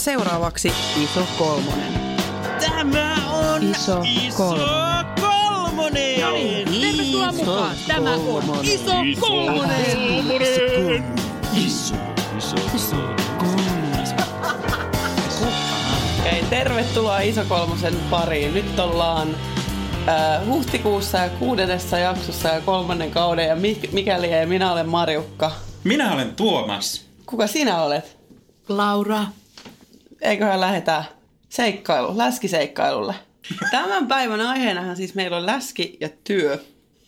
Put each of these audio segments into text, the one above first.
seuraavaksi Iso Kolmonen. Tämä on Iso kolmonen. kolmonen. No niin, tervetuloa mukaan. Tämä on Iso Kolmonen. Okei, tervetuloa Iso Kolmosen pariin. Nyt ollaan äh, huhtikuussa ja kuudennessa jaksossa ja kolmannen kauden ja mi- mikäli ei, minä olen Marjukka. Minä olen Tuomas. Kuka sinä olet? Laura. Eiköhän lähetä seikkailu, läskiseikkailulle. Tämän päivän aiheenahan siis meillä on läski ja työ.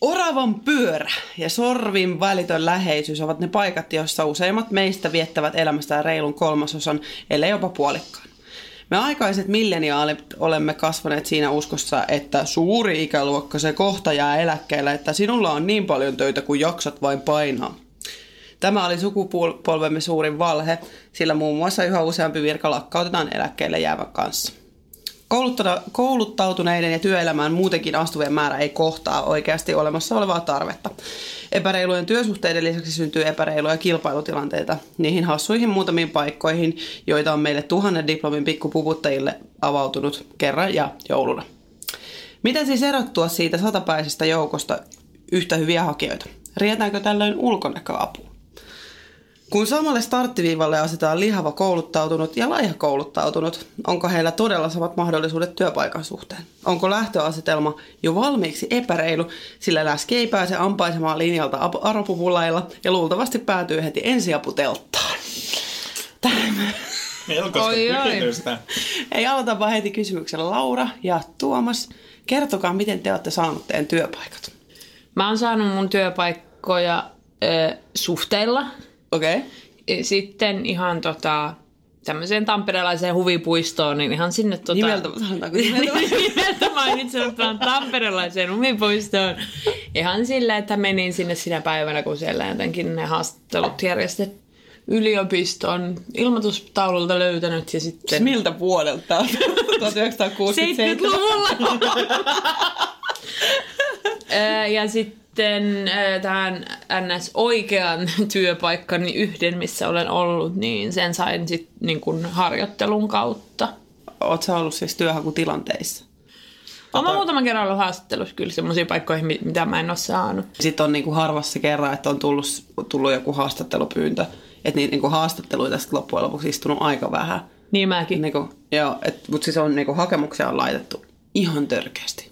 Oravan pyörä ja sorvin välitön läheisyys ovat ne paikat, joissa useimmat meistä viettävät elämästään reilun kolmasosan, ellei jopa puolikkaan. Me aikaiset milleniaalit olemme kasvaneet siinä uskossa, että suuri ikäluokka se kohta jää eläkkeelle, että sinulla on niin paljon töitä kuin jaksat vain painaa. Tämä oli sukupolvemme suurin valhe, sillä muun muassa yhä useampi virka lakkautetaan eläkkeelle jäävän kanssa. Kouluttautuneiden ja työelämään muutenkin astuvien määrä ei kohtaa oikeasti olemassa olevaa tarvetta. Epäreilujen työsuhteiden lisäksi syntyy epäreiluja kilpailutilanteita niihin hassuihin muutamiin paikkoihin, joita on meille tuhannen diplomin pikkupuvuttajille avautunut kerran ja jouluna. Miten siis erottua siitä satapäisestä joukosta yhtä hyviä hakijoita? Rietäänkö tällöin ulkonäköapua? Kun samalle starttiviivalle asetetaan lihava kouluttautunut ja laiha kouluttautunut, onko heillä todella samat mahdollisuudet työpaikan suhteen? Onko lähtöasetelma jo valmiiksi epäreilu, sillä läski ei pääse ampaisemaan linjalta ap- aropupulailla ja luultavasti päätyy heti ensiaputelttaan? Tämä. Melkoista Oi. Ei aloita vaan heti kysymyksellä. Laura ja Tuomas, kertokaa miten te olette saaneet teidän työpaikat. Mä oon saanut mun työpaikkoja ö, suhteilla. Okei. Okay. Sitten ihan tota, tämmöiseen tamperelaiseen huvipuistoon, niin ihan sinne tota... Nimeltä, sanotaanko nimeltä? nimeltä mainitsemattomaan tamperelaiseen huvipuistoon. Ihan sillä, että menin sinne sinä päivänä, kun siellä jotenkin ne haastattelut järjestettiin yliopiston ilmoitustaululta löytänyt ja sitten... Miltä vuodelta? 1967. 70-luvulla. Ö, ja sitten ö, tähän ns. oikean työpaikkani yhden, missä olen ollut, niin sen sain sitten niin kuin harjoittelun kautta. Oletko ollut siis työhakutilanteissa? Olen mä muutaman kerran ollut haastattelussa kyllä semmoisiin paikkoihin, mi- mitä mä en ole saanut. Sitten on niinku harvassa kerran, että on tullut, tullut joku haastattelupyyntö. Että niitä niinku haastatteluita sitten loppujen lopuksi istunut aika vähän. Niin mäkin. Niinku, joo, et, mutta siis on niinku hakemuksia on laitettu ihan törkeästi.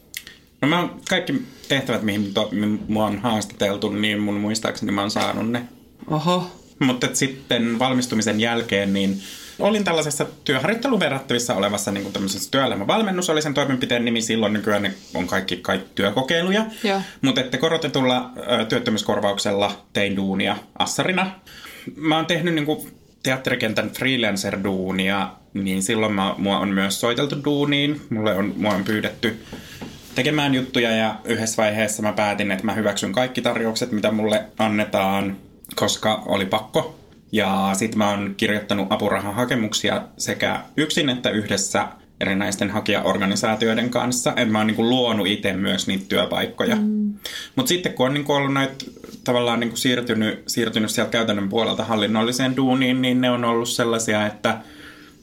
No mä oon kaikki tehtävät, mihin to, mi- mua on haastateltu, niin mun muistaakseni mä oon saanut ne. Oho. Mutta sitten valmistumisen jälkeen, niin olin tällaisessa työharjoitteluun verrattavissa olevassa niin tämmöisessä työelämävalmennus oli sen toimenpiteen nimi. Silloin nykyään ne on kaikki, kaikki työkokeiluja. Joo. Mutta että korotetulla ö, työttömyyskorvauksella tein duunia assarina. Mä oon tehnyt niin kuin teatterikentän freelancer-duunia, niin silloin mä, mua on myös soiteltu duuniin. Mulle on, mua on pyydetty tekemään juttuja ja yhdessä vaiheessa mä päätin, että mä hyväksyn kaikki tarjoukset, mitä mulle annetaan, koska oli pakko. Ja sit mä oon kirjoittanut apurahahakemuksia sekä yksin että yhdessä erinäisten hakijaorganisaatioiden kanssa. Että mä oon niinku luonut itse myös niitä työpaikkoja. Mm. Mutta sitten kun on niinku ollut näitä tavallaan niinku siirtynyt, siirtynyt sieltä käytännön puolelta hallinnolliseen duuniin, niin ne on ollut sellaisia, että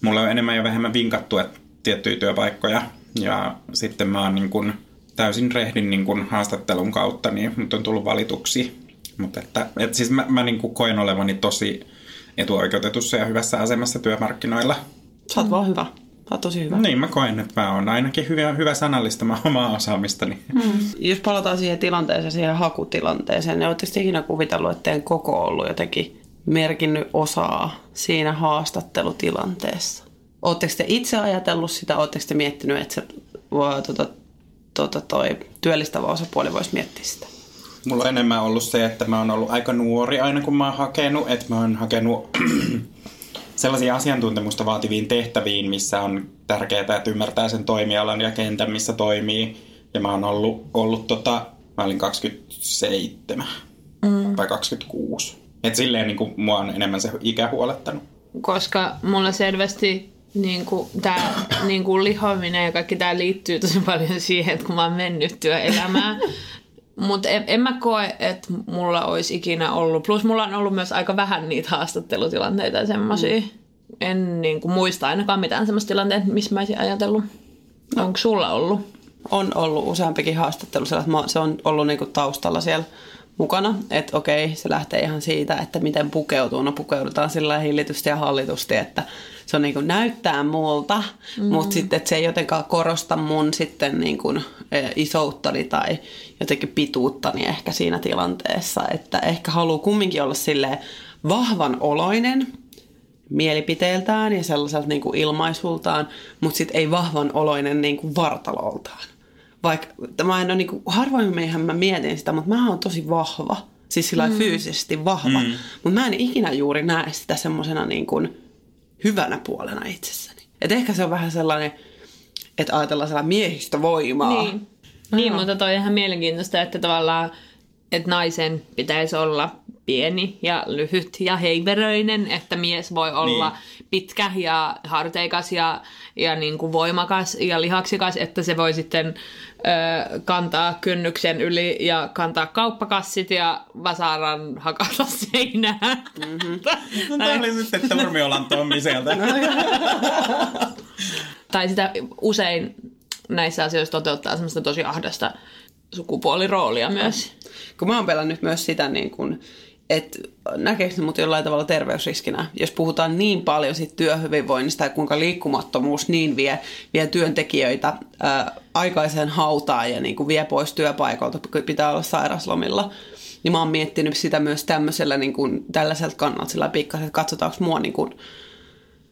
mulle on enemmän ja vähemmän vinkattu että tiettyjä työpaikkoja. Ja sitten mä oon niin kuin täysin rehdin niin kuin haastattelun kautta, niin mut on tullut valituksi. Mutta että, että siis mä, mä niin kuin koen olevani tosi etuoikeutetussa ja hyvässä asemassa työmarkkinoilla. Sä oot vaan hyvä. Sä oot tosi hyvä. Niin mä koen, että mä oon ainakin hyvä, hyvä sanallistamaan omaa osaamistani. Jos palataan siihen tilanteeseen, siihen hakutilanteeseen, niin oletteko te ikinä kuvitellut, että teidän koko ollut jotenkin merkinnyt osaa siinä haastattelutilanteessa? Oletteko te itse ajatellut sitä, oletteko te miettinyt, että se voi, tota, tota, toi työllistävä osapuoli voisi miettiä sitä? Mulla on enemmän ollut se, että mä oon ollut aika nuori aina kun mä oon hakenut, että mä oon hakenut sellaisia asiantuntemusta vaativiin tehtäviin, missä on tärkeää, että ymmärtää sen toimialan ja kentän, missä toimii. Ja mä oon ollut, ollut tota, mä olin 27 mm. vai 26. Et silleen niin kuin, mua on enemmän se ikä huolettanut. Koska mulla selvästi niin kuin, tää niin kuin lihominen ja kaikki tämä liittyy tosi paljon siihen, että kun mä oon mennyt työelämään. Mutta en, en mä koe, että mulla olisi ikinä ollut. Plus mulla on ollut myös aika vähän niitä haastattelutilanteita ja semmosia. Mm. en niin kuin muista ainakaan mitään semmoista tilanteet, missä mä olisin ajatellut. Onko sulla ollut? On ollut useampikin haastattelu, se on ollut niinku taustalla siellä mukana, että okei, se lähtee ihan siitä, että miten pukeutuu. No pukeudutaan sillä hillitysti ja hallitusti, että se on niinku näyttää multa, mm. mutta sitten että se ei jotenkaan korosta mun sitten niinku, eh, isouttani tai jotenkin pituuttani ehkä siinä tilanteessa, että ehkä haluaa kumminkin olla silleen vahvan oloinen, mielipiteeltään ja sellaiselta niin kuin ilmaisultaan, mutta sitten ei vahvan oloinen niin kuin vartaloltaan. Vaikka tämä en ole, niin kuin, harvoin meihän mä mietin sitä, mutta mä oon tosi vahva. Siis sillä mm. fyysisesti vahva. Mm. Mutta mä en ikinä juuri näe sitä semmoisena niin kuin hyvänä puolena itsessäni. Et ehkä se on vähän sellainen, että ajatellaan sellainen miehistövoimaa. Niin. Niin, mutta toi on ihan mielenkiintoista, että tavallaan että naisen pitäisi olla pieni ja lyhyt ja heiveröinen, että mies voi olla niin. pitkä ja harteikas ja, ja niin kuin voimakas ja lihaksikas, että se voi sitten ö, kantaa kynnyksen yli ja kantaa kauppakassit ja vasaran hakata seinään. Mm-hmm. No, Tämä oli sitten Turmiolan Tommi sieltä. tai sitä usein näissä asioissa toteuttaa semmoista tosi ahdasta sukupuoliroolia myös. Kun mä oon pelännyt myös sitä, niin kun, että näkeekö ne mut jollain tavalla terveysriskinä, jos puhutaan niin paljon siitä työhyvinvoinnista ja kuinka liikkumattomuus niin vie, vie työntekijöitä ää, aikaiseen hautaan ja niin kuin vie pois työpaikalta, pitää olla sairaslomilla. Niin mä oon miettinyt sitä myös tämmöisellä niin kuin, tällaiselta kannalta sillä pikkasen, että katsotaanko mua niin kuin,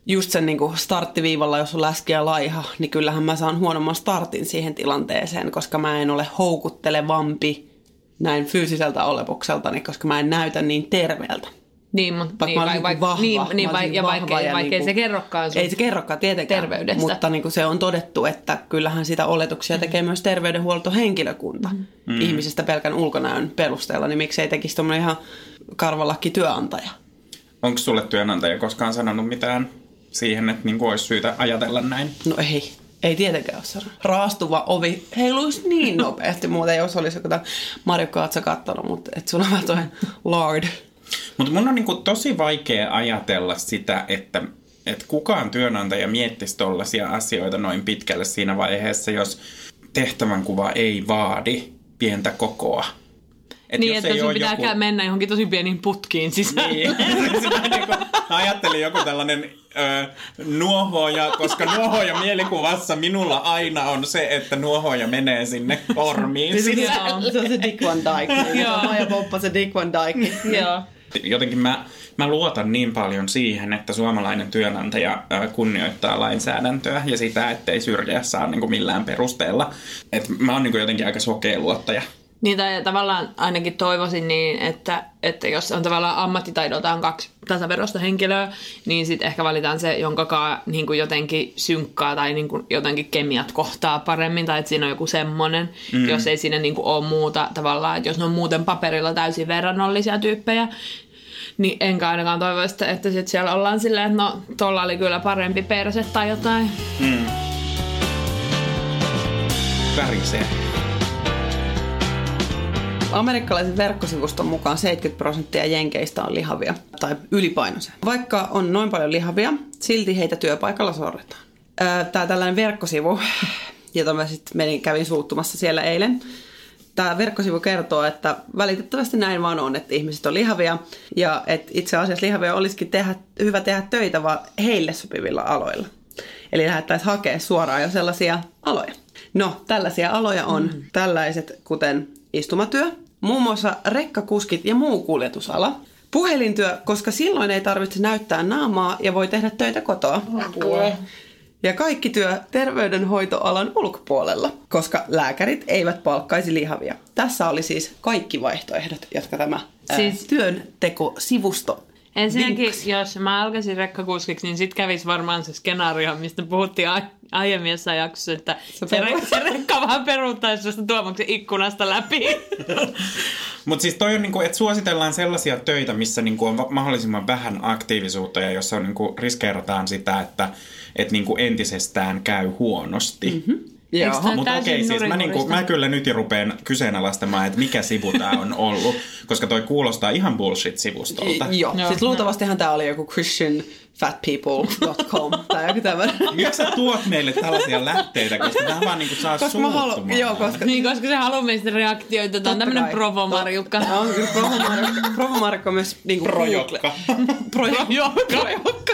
just sen niin kuin starttiviivalla, jos on läski ja laiha, niin kyllähän mä saan huonomman startin siihen tilanteeseen, koska mä en ole houkuttelevampi näin fyysiseltä olemukseltani, koska mä en näytä niin terveeltä. Niin, mutta Vaikka niin, mä olisin vai, niin vahva, niin, niin, vai, olisin ja vahva vaikka, ja vaikka niinku- ei se kerrokaan sun Ei se kerrokaan tietenkään, terveydestä. mutta niin kuin se on todettu, että kyllähän sitä oletuksia tekee myös terveydenhuoltohenkilökunta mm. ihmisistä pelkän ulkonäön perusteella, niin miksei tekisi tuommoinen ihan karvalakki työnantaja. Onko sulle työnantaja koskaan sanonut mitään siihen, että niin olisi syytä ajatella näin? No ei, ei tietenkään ole sanonut. Raastuva ovi heiluisi niin nopeasti, muuten jos olisi joku Mario Kaatsa kattonut, mutta et sulla on vähän toi Lord. Mutta mun on niinku tosi vaikea ajatella sitä, että, että kukaan työnantaja miettisi tollaisia asioita noin pitkälle siinä vaiheessa, jos tehtävänkuva ei vaadi pientä kokoa. Et Niin, jos että sun pitää joku... mennä johonkin tosi pieniin putkiin sisään. Niin. Sitä niinku, mä ajattelin joku tällainen ö, nuohoja, koska nuohoja mielikuvassa minulla aina on se, että nuohoja menee sinne kormiin. Se, Joo. se on se Dick Van Dyke. Se Joo. on Maija Poppa, se Dick Van Dyke. Joo. Jotenkin mä, mä luotan niin paljon siihen, että suomalainen työnantaja kunnioittaa lainsäädäntöä ja sitä, ettei syrjää saa niin kuin millään perusteella. Et mä oon niin kuin jotenkin aika sokea luottaja. Niin tai tavallaan ainakin toivoisin niin, että, että jos on tavallaan ammattitaidoltaan kaksi tasaverosta henkilöä, niin sitten ehkä valitaan se, jonka niin kuin jotenkin synkkaa tai niin kuin jotenkin kemiat kohtaa paremmin, tai että siinä on joku semmoinen, mm. jos ei siinä niin kuin ole muuta tavallaan, että jos ne on muuten paperilla täysin verrannollisia tyyppejä, niin enkä ainakaan toivo, että, että sit siellä ollaan silleen, että no, tuolla oli kyllä parempi perse tai jotain. Värisee. Amerikkalaisen verkkosivuston mukaan 70 prosenttia jenkeistä on lihavia tai ylipainoisia. Vaikka on noin paljon lihavia, silti heitä työpaikalla sorretaan. Tämä tällainen verkkosivu, jota mä sitten menin, kävin suuttumassa siellä eilen. Tämä verkkosivu kertoo, että valitettavasti näin vaan on, että ihmiset on lihavia ja että itse asiassa lihavia olisikin tehdä, hyvä tehdä töitä vaan heille sopivilla aloilla. Eli lähdettäisiin hakea suoraan jo sellaisia aloja. No, tällaisia aloja on mm. tällaiset, kuten istumatyö, muun muassa rekkakuskit ja muu kuljetusala. Puhelintyö, koska silloin ei tarvitse näyttää naamaa ja voi tehdä töitä kotoa. Ja kaikki työ terveydenhoitoalan ulkopuolella, koska lääkärit eivät palkkaisi lihavia. Tässä oli siis kaikki vaihtoehdot, jotka tämä ää, Siis- työnteko-sivusto Ensinnäkin, vinkkasi. jos mä alkaisin rekkakuskiksi, niin sitten kävisi varmaan se skenaario, mistä puhuttiin aiemmin jossain jaksossa, että se, peru- re- se rekka vaan peruuttaisi susta Tuomaksen ikkunasta läpi. Mutta siis toi on niinku, että suositellaan sellaisia töitä, missä niinku on mahdollisimman vähän aktiivisuutta ja jossa on niinku riskeerataan sitä, että et niinku entisestään käy huonosti. Mm-hmm. Joo. Mutta okei, siis mä, niinku, mä kyllä nyt jo rupean kyseenalaistamaan, että mikä sivu tää on ollut, koska toi kuulostaa ihan bullshit-sivustolta. Joo, Joo. siis luultavastihan tämä oli joku christianfatpeople.com tai joku tämmöinen. Miksi sä tuot meille tällaisia lähteitä, koska tää vaan niinku saa Koska suuttumaan. joo, koska Niin, koska se haluaa meistä reaktioita. Tämä on kai. provomarjukka. Tämä on kyllä provomarkka. Provomarkka myös niinku Projokka. Projokka. Projokka.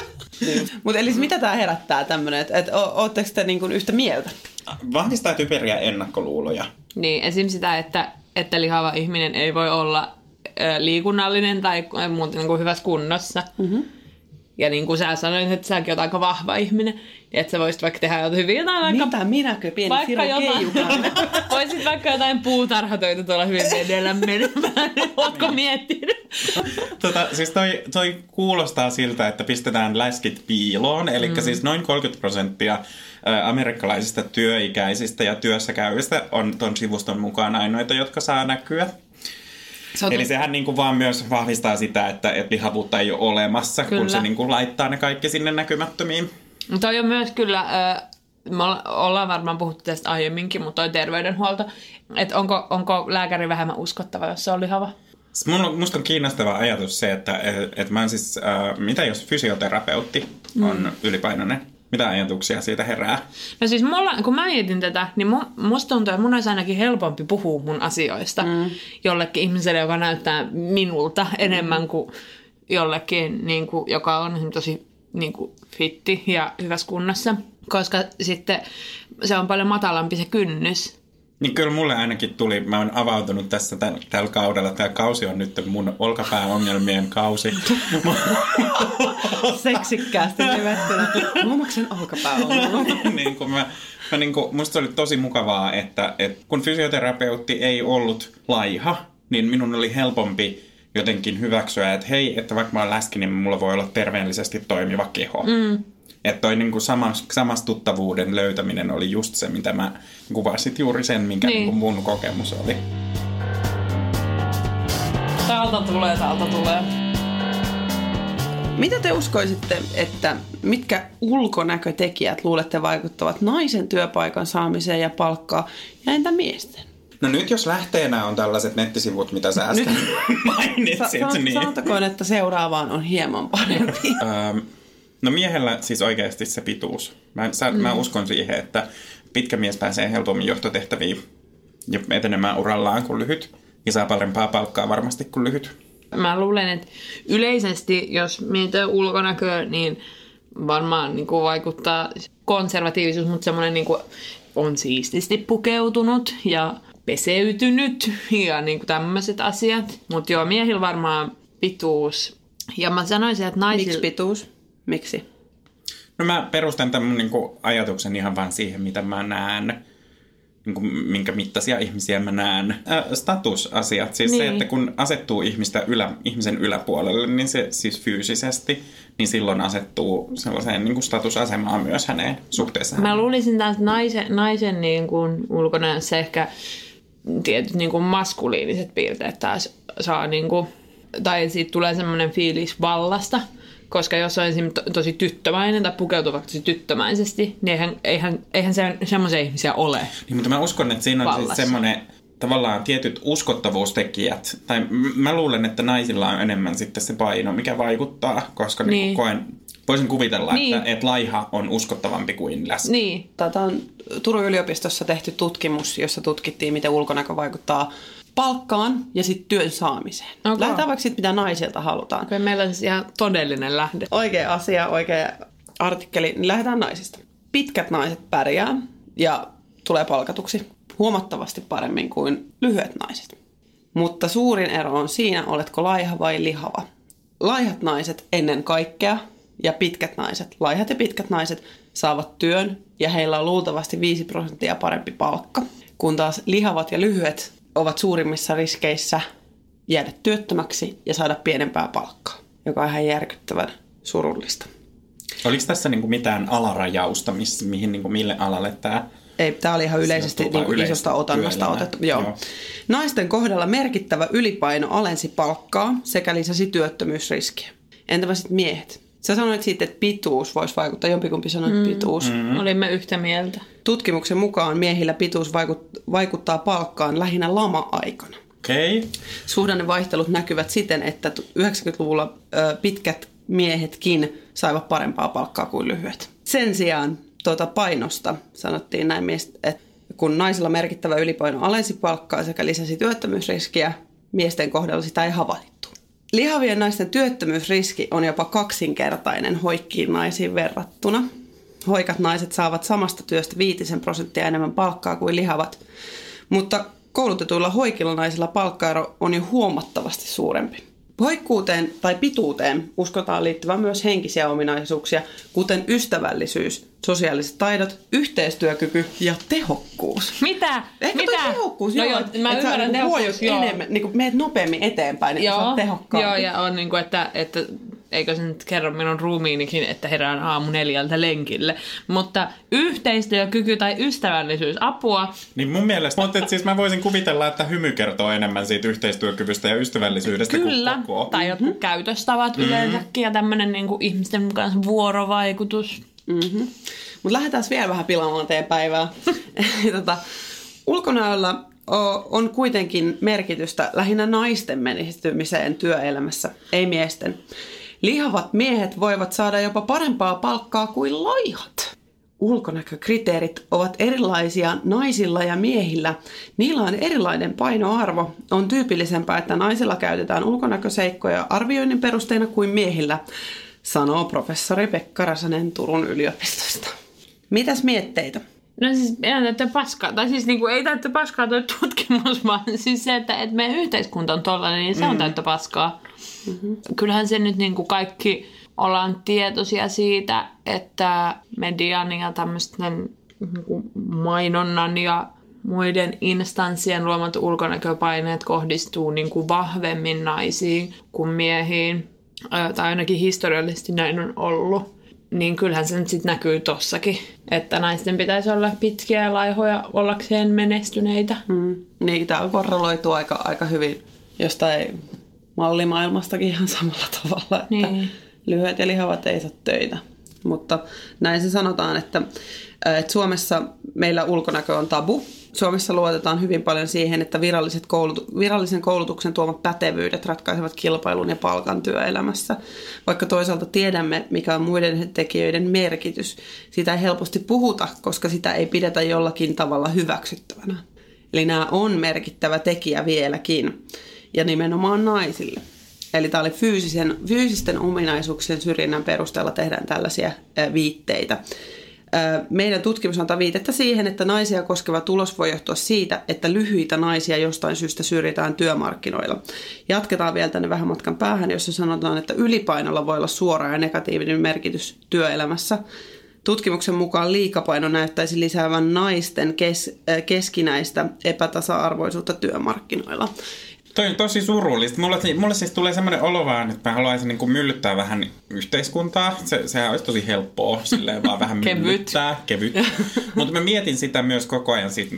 Mutta eli mitä tämä herättää tämmöinen, että et, o- ootteko te niinku yhtä mieltä? Vahvistaa typeriä ennakkoluuloja. Niin, esim. sitä, että, että lihava ihminen ei voi olla ö, liikunnallinen tai muuten niin kuin hyvässä kunnossa. Mm-hmm. Ja niin kuin sä sanoit, että säkin oot aika vahva ihminen, niin että sä voisit vaikka tehdä jotain hyvin jotain vaikka, Mitä minäkö, pieni vaikka Siro jotain, voisit vaikka jotain puutarhatöitä tuolla hyvin vedellä menemään. Ootko miettinyt? Tota, siis toi, toi kuulostaa siltä, että pistetään läskit piiloon, eli mm. siis noin 30 prosenttia amerikkalaisista työikäisistä ja työssä käyvistä on ton sivuston mukaan ainoita, jotka saa näkyä. Se on Eli sehän niinku vaan myös vahvistaa sitä, että et lihavuutta ei ole olemassa, Kyllä. kun se niinku laittaa ne kaikki sinne näkymättömiin. Mutta toi on myös kyllä, me olla- ollaan varmaan puhuttu tästä aiemminkin, mutta toi terveydenhuolto, että onko, onko lääkäri vähemmän uskottava, jos se on lihava? On, musta on kiinnostava ajatus se, että et, et mä siis, äh, mitä jos fysioterapeutti on mm. ylipainoinen? Mitä ajatuksia siitä herää? No siis mulla, kun mä mietin tätä, niin mu, musta tuntuu, että mun olisi ainakin helpompi puhua mun asioista mm. jollekin ihmiselle, joka näyttää minulta enemmän kuin jollekin, niin kuin, joka on tosi niin kuin, fitti ja hyvässä kunnossa. Koska sitten se on paljon matalampi se kynnys. Niin kyllä mulle ainakin tuli, mä oon avautunut tässä täl, tällä kaudella. Tämä kausi on nyt mun olkapääongelmien kausi. seksikkäästi nimettynä. Mumaksen olkapää on. niin kuin mä, mä niin kuin, musta oli tosi mukavaa, että, että kun fysioterapeutti ei ollut laiha, niin minun oli helpompi jotenkin hyväksyä, että hei, että vaikka mä oon läski, niin mulla voi olla terveellisesti toimiva keho. Mm. Että toi niin kuin samas, samastuttavuuden löytäminen oli just se, mitä mä kuvasit juuri sen, minkä Niin. niin. Mun kokemus oli. Täältä tulee, täältä tulee. Mitä te uskoisitte, että mitkä ulkonäkötekijät luulette vaikuttavat naisen työpaikan saamiseen ja palkkaan, ja entä miesten? No nyt jos lähteenä on tällaiset nettisivut, mitä sä äsken Sa- mainitsit, san- niin... Sanotakoon, että seuraavaan on hieman parempi. No miehellä siis oikeasti se pituus. Mä, sä, mm. mä uskon siihen, että pitkä mies pääsee helpommin johtotehtäviin ja etenemään urallaan kuin lyhyt. Ja saa parempaa palkkaa varmasti kuin lyhyt. Mä luulen, että yleisesti, jos mietitään ulkonäköä, niin varmaan niin kuin vaikuttaa konservatiivisuus, mutta semmoinen niin kuin on siististi pukeutunut ja peseytynyt ja niin kuin tämmöiset asiat. Mutta joo, miehillä varmaan pituus. Ja mä sanoisin, että naisilla... Miksi pituus? Miksi? No mä perustan tämän mun niinku ajatuksen ihan vaan siihen, mitä mä näen. Niinku, minkä mittaisia ihmisiä mä näen. Äh, statusasiat, siis niin. se, Niin. että kun asettuu ihmistä ylä, ihmisen yläpuolelle, niin se siis fyysisesti, niin silloin asettuu sellaiseen niinku statusasemaan myös häneen suhteessa. Mä luulisin taas naisen, naisen niin kuin ulkonäössä ehkä tietyt niin kuin maskuliiniset piirteet taas saa niin kuin, tai siitä tulee semmoinen fiilis vallasta, koska jos on esimerkiksi to, tosi tyttömäinen tai pukeutuu vaikka tosi tyttömäisesti, niin eihän, eihän, eihän se, semmoisia ihmisiä ole. Niin, mutta mä uskon, että siinä on siis semmoinen tavallaan tietyt uskottavuustekijät, tai m- mä luulen, että naisilla on enemmän sitten se paino, mikä vaikuttaa, koska niin. Niin. Koen, voisin kuvitella, Niin. että, että laiha on uskottavampi kuin läsnä. Niin, Tätä on Turun yliopistossa tehty tutkimus, jossa tutkittiin, miten ulkonäkö vaikuttaa palkkaan ja sitten työn saamiseen. Okei. Lähdetään vaikka siitä, mitä naisilta halutaan. kyllä meillä on siis ihan todellinen lähde. Oikea asia, oikea artikkeli, niin lähdetään naisista. Pitkät naiset pärjää ja tulee palkatuksi huomattavasti paremmin kuin lyhyet naiset. Mutta suurin ero on siinä, oletko laiha vai lihava. Laihat naiset ennen kaikkea ja pitkät naiset, laihat ja pitkät naiset saavat työn ja heillä on luultavasti 5 prosenttia parempi palkka. Kun taas lihavat ja lyhyet ovat suurimmissa riskeissä jäädä työttömäksi ja saada pienempää palkkaa, joka on ihan järkyttävän surullista. Oliko tässä niinku mitään alarajausta, miss, mihin, niinku, mille alalle tämä... Ei, tämä oli ihan yleisesti niin kuin isosta otannasta otettu. Joo. Joo. Naisten kohdalla merkittävä ylipaino alensi palkkaa sekä lisäsi työttömyysriskiä. Entäpä sitten miehet? Sä sanoit siitä, että pituus voisi vaikuttaa, jompikumpi sanoi mm. pituus. Mm. Olimme yhtä mieltä. Tutkimuksen mukaan miehillä pituus vaikut- vaikuttaa palkkaan lähinnä lama-aikana. Okei. Okay. Suhdannevaihtelut näkyvät siten, että 90-luvulla ö, pitkät miehetkin saivat parempaa palkkaa kuin lyhyet. Sen sijaan tuota painosta sanottiin näin, että kun naisilla merkittävä ylipaino alensi palkkaa sekä lisäsi työttömyysriskiä, miesten kohdalla sitä ei havaittu. Lihavien naisten työttömyysriski on jopa kaksinkertainen hoikkiin naisiin verrattuna. Hoikat naiset saavat samasta työstä viitisen prosenttia enemmän palkkaa kuin lihavat, mutta koulutetuilla hoikilla naisilla palkkaero on jo huomattavasti suurempi. Hoikkuuteen tai pituuteen uskotaan liittyvän myös henkisiä ominaisuuksia, kuten ystävällisyys, sosiaaliset taidot, yhteistyökyky ja tehokkuus. Mitä? Ehkä Mitä? toi tehokkuus, no joo. joo, mä että sä ymmärrän niinku tehokkuus, joo. enemmän, niin kuin meet nopeammin eteenpäin, että sä Joo, oot tehokkaampi. joo, ja on niinku, että, että eikö se nyt kerro minun ruumiinikin, että herään aamu neljältä lenkille. Mutta yhteistyökyky tai ystävällisyys, apua, Niin mun mielestä, mutta et siis mä voisin kuvitella, että hymy kertoo enemmän siitä yhteistyökyvystä ja ystävällisyydestä kyllä, kuin koko. tai jotkut käytöstavat yleensäkin ja tämmöinen niinku ihmisten kanssa vuorovaikutus. Mm-hmm. Mutta lähdetään vielä vähän pilaamaan teidän päivää. tota, ulkonäöllä on kuitenkin merkitystä lähinnä naisten menestymiseen työelämässä, ei miesten. Lihavat miehet voivat saada jopa parempaa palkkaa kuin laihat. Ulkonäkökriteerit ovat erilaisia naisilla ja miehillä. Niillä on erilainen painoarvo. On tyypillisempää, että naisilla käytetään ulkonäköseikkoja arvioinnin perusteena kuin miehillä, sanoo professori Pekka Räsänen Turun yliopistosta. Mitäs mietteitä? No siis ihan täyttä paskaa, tai siis niinku, ei täyttä paskaa tuo tutkimus, vaan siis se, että, että meidän yhteiskunta on tollainen, niin se on täyttä paskaa. Mm-hmm. Kyllähän se nyt niinku kaikki ollaan tietoisia siitä, että median ja tämmöisten niinku mainonnan ja muiden instanssien luomat ulkonäköpaineet kohdistuu niinku vahvemmin naisiin kuin miehiin. Tai ainakin historiallisesti näin on ollut niin kyllähän se nyt sitten näkyy tossakin, että naisten pitäisi olla pitkiä ja laihoja ollakseen menestyneitä. Mm. Niin, tämä korreloituu aika, aika hyvin jostain mallimaailmastakin ihan samalla tavalla, että Niin. lyhyet ja lihavat ei saa töitä. Mutta näin se sanotaan, että, että Suomessa meillä ulkonäkö on tabu. Suomessa luotetaan hyvin paljon siihen, että viralliset koulutu- virallisen koulutuksen tuomat pätevyydet ratkaisevat kilpailun ja palkan työelämässä. Vaikka toisaalta tiedämme, mikä on muiden tekijöiden merkitys, sitä ei helposti puhuta, koska sitä ei pidetä jollakin tavalla hyväksyttävänä. Eli nämä on merkittävä tekijä vieläkin, ja nimenomaan naisille. Eli tämä oli fyysisen, fyysisten ominaisuuksien syrjinnän perusteella tehdään tällaisia viitteitä. Meidän tutkimus antaa viitettä siihen, että naisia koskeva tulos voi johtua siitä, että lyhyitä naisia jostain syystä syrjitään työmarkkinoilla. Jatketaan vielä tänne vähän matkan päähän, jossa sanotaan, että ylipainolla voi olla suora ja negatiivinen merkitys työelämässä. Tutkimuksen mukaan liikapaino näyttäisi lisäävän naisten kes, keskinäistä epätasa-arvoisuutta työmarkkinoilla. Toi on tosi surullista. Mulle, mulle siis tulee semmoinen olo vaan, että mä haluaisin niin kuin myllyttää vähän yhteiskuntaa. Se, sehän olisi tosi helppoa, silleen vaan vähän Kevyt. myllyttää. Kevyt. Mutta mä mietin sitä myös koko ajan siitä,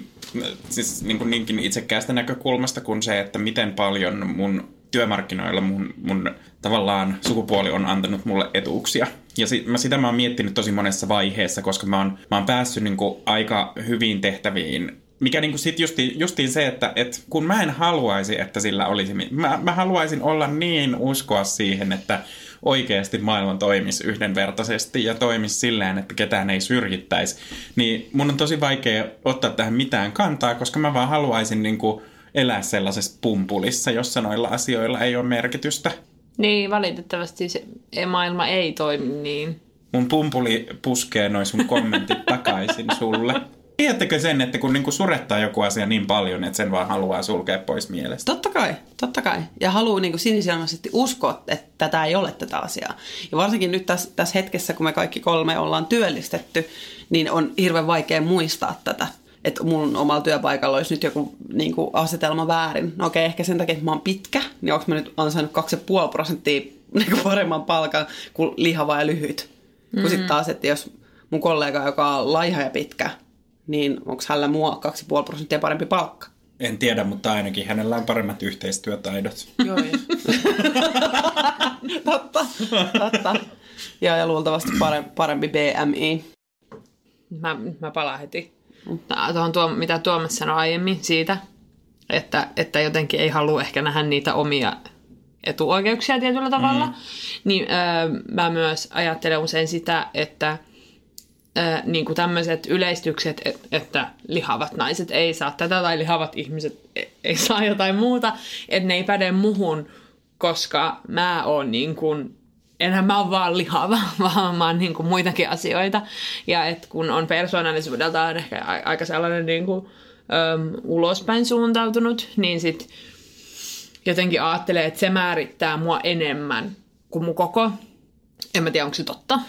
siis niin kuin niinkin itsekkäästä näkökulmasta kuin se, että miten paljon mun työmarkkinoilla mun, mun tavallaan sukupuoli on antanut mulle etuuksia. Ja sit, mä, sitä mä oon miettinyt tosi monessa vaiheessa, koska mä oon, mä oon päässyt niin kuin aika hyviin tehtäviin mikä niinku sit justi, justiin se, että et kun mä en haluaisi, että sillä olisi... Mä, mä haluaisin olla niin uskoa siihen, että oikeasti maailma toimisi yhdenvertaisesti ja toimisi silleen, että ketään ei syrjittäisi. Niin mun on tosi vaikea ottaa tähän mitään kantaa, koska mä vaan haluaisin niinku elää sellaisessa pumpulissa, jossa noilla asioilla ei ole merkitystä. Niin, valitettavasti se maailma ei toimi niin. Mun pumpuli puskee noin sun kommentit takaisin sulle. Tiedättekö sen, että kun niinku surettaa joku asia niin paljon, että sen vaan haluaa sulkea pois mielestä? Totta kai, totta kai. Ja haluaa niin sinisilmäisesti uskoa, että tätä ei ole tätä asiaa. Ja varsinkin nyt tässä, tässä hetkessä, kun me kaikki kolme ollaan työllistetty, niin on hirveän vaikea muistaa tätä. Että mun omalla työpaikalla olisi nyt joku niin kuin asetelma väärin. No okei, ehkä sen takia, että mä oon pitkä, niin onko mä nyt ansainnut 2,5 prosenttia niin kuin paremman palkan kuin lihava ja lyhyt. Mm-hmm. Kun sitten taas, että jos mun kollega, joka on laiha ja pitkä, niin onko hänellä mua 2,5 prosenttia parempi palkka? En tiedä, mutta ainakin hänellä on paremmat yhteistyötaidot. Joo, joo. totta, totta. Ja, ja luultavasti parempi, parempi BMI. Mä, mä palaan heti tuohon, tuo, mitä Tuomas sanoi aiemmin siitä, että, että jotenkin ei halua ehkä nähdä niitä omia etuoikeuksia tietyllä tavalla. Mm. Niin öö, mä myös ajattelen usein sitä, että öö, niin kuin tämmöiset yleistykset, et, että lihavat naiset ei saa tätä tai lihavat ihmiset ei, ei saa jotain muuta, että ne ei päde muhun, koska mä oon niin kuin enhän mä oon vaan lihava, vaan mä oon niin kuin muitakin asioita. Ja että kun on persoonallisuudeltaan ehkä aika sellainen niin kuin, äm, ulospäin suuntautunut, niin sit jotenkin ajattelee, että se määrittää mua enemmän kuin mun koko. En mä tiedä, onko se totta.